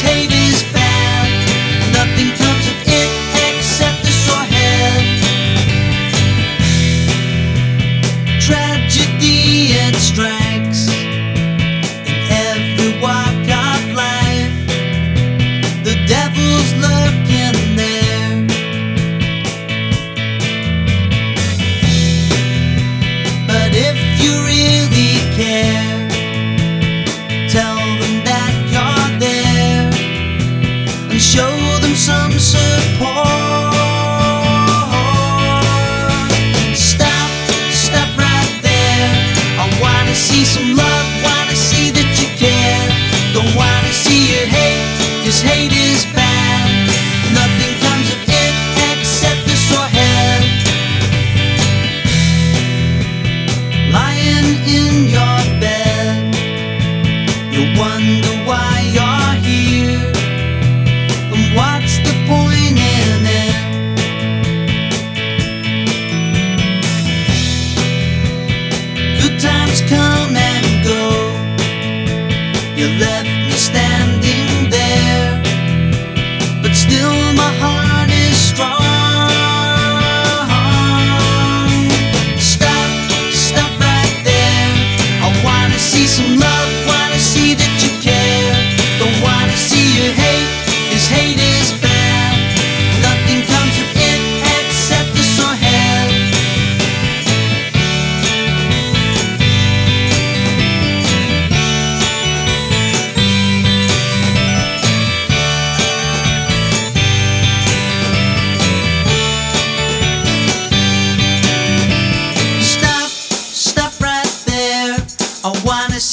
is bad. Hate is bad. Nothing comes of it except the sore head. Lying in your bed, you wonder why you're here. And what's the point in it? Good times come and go. You left me standing my heart is strong.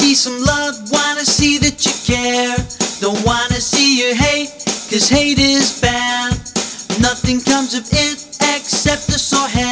see some love, wanna see that you care. Don't wanna see you hate, cause hate is bad. Nothing comes of it except the sore head.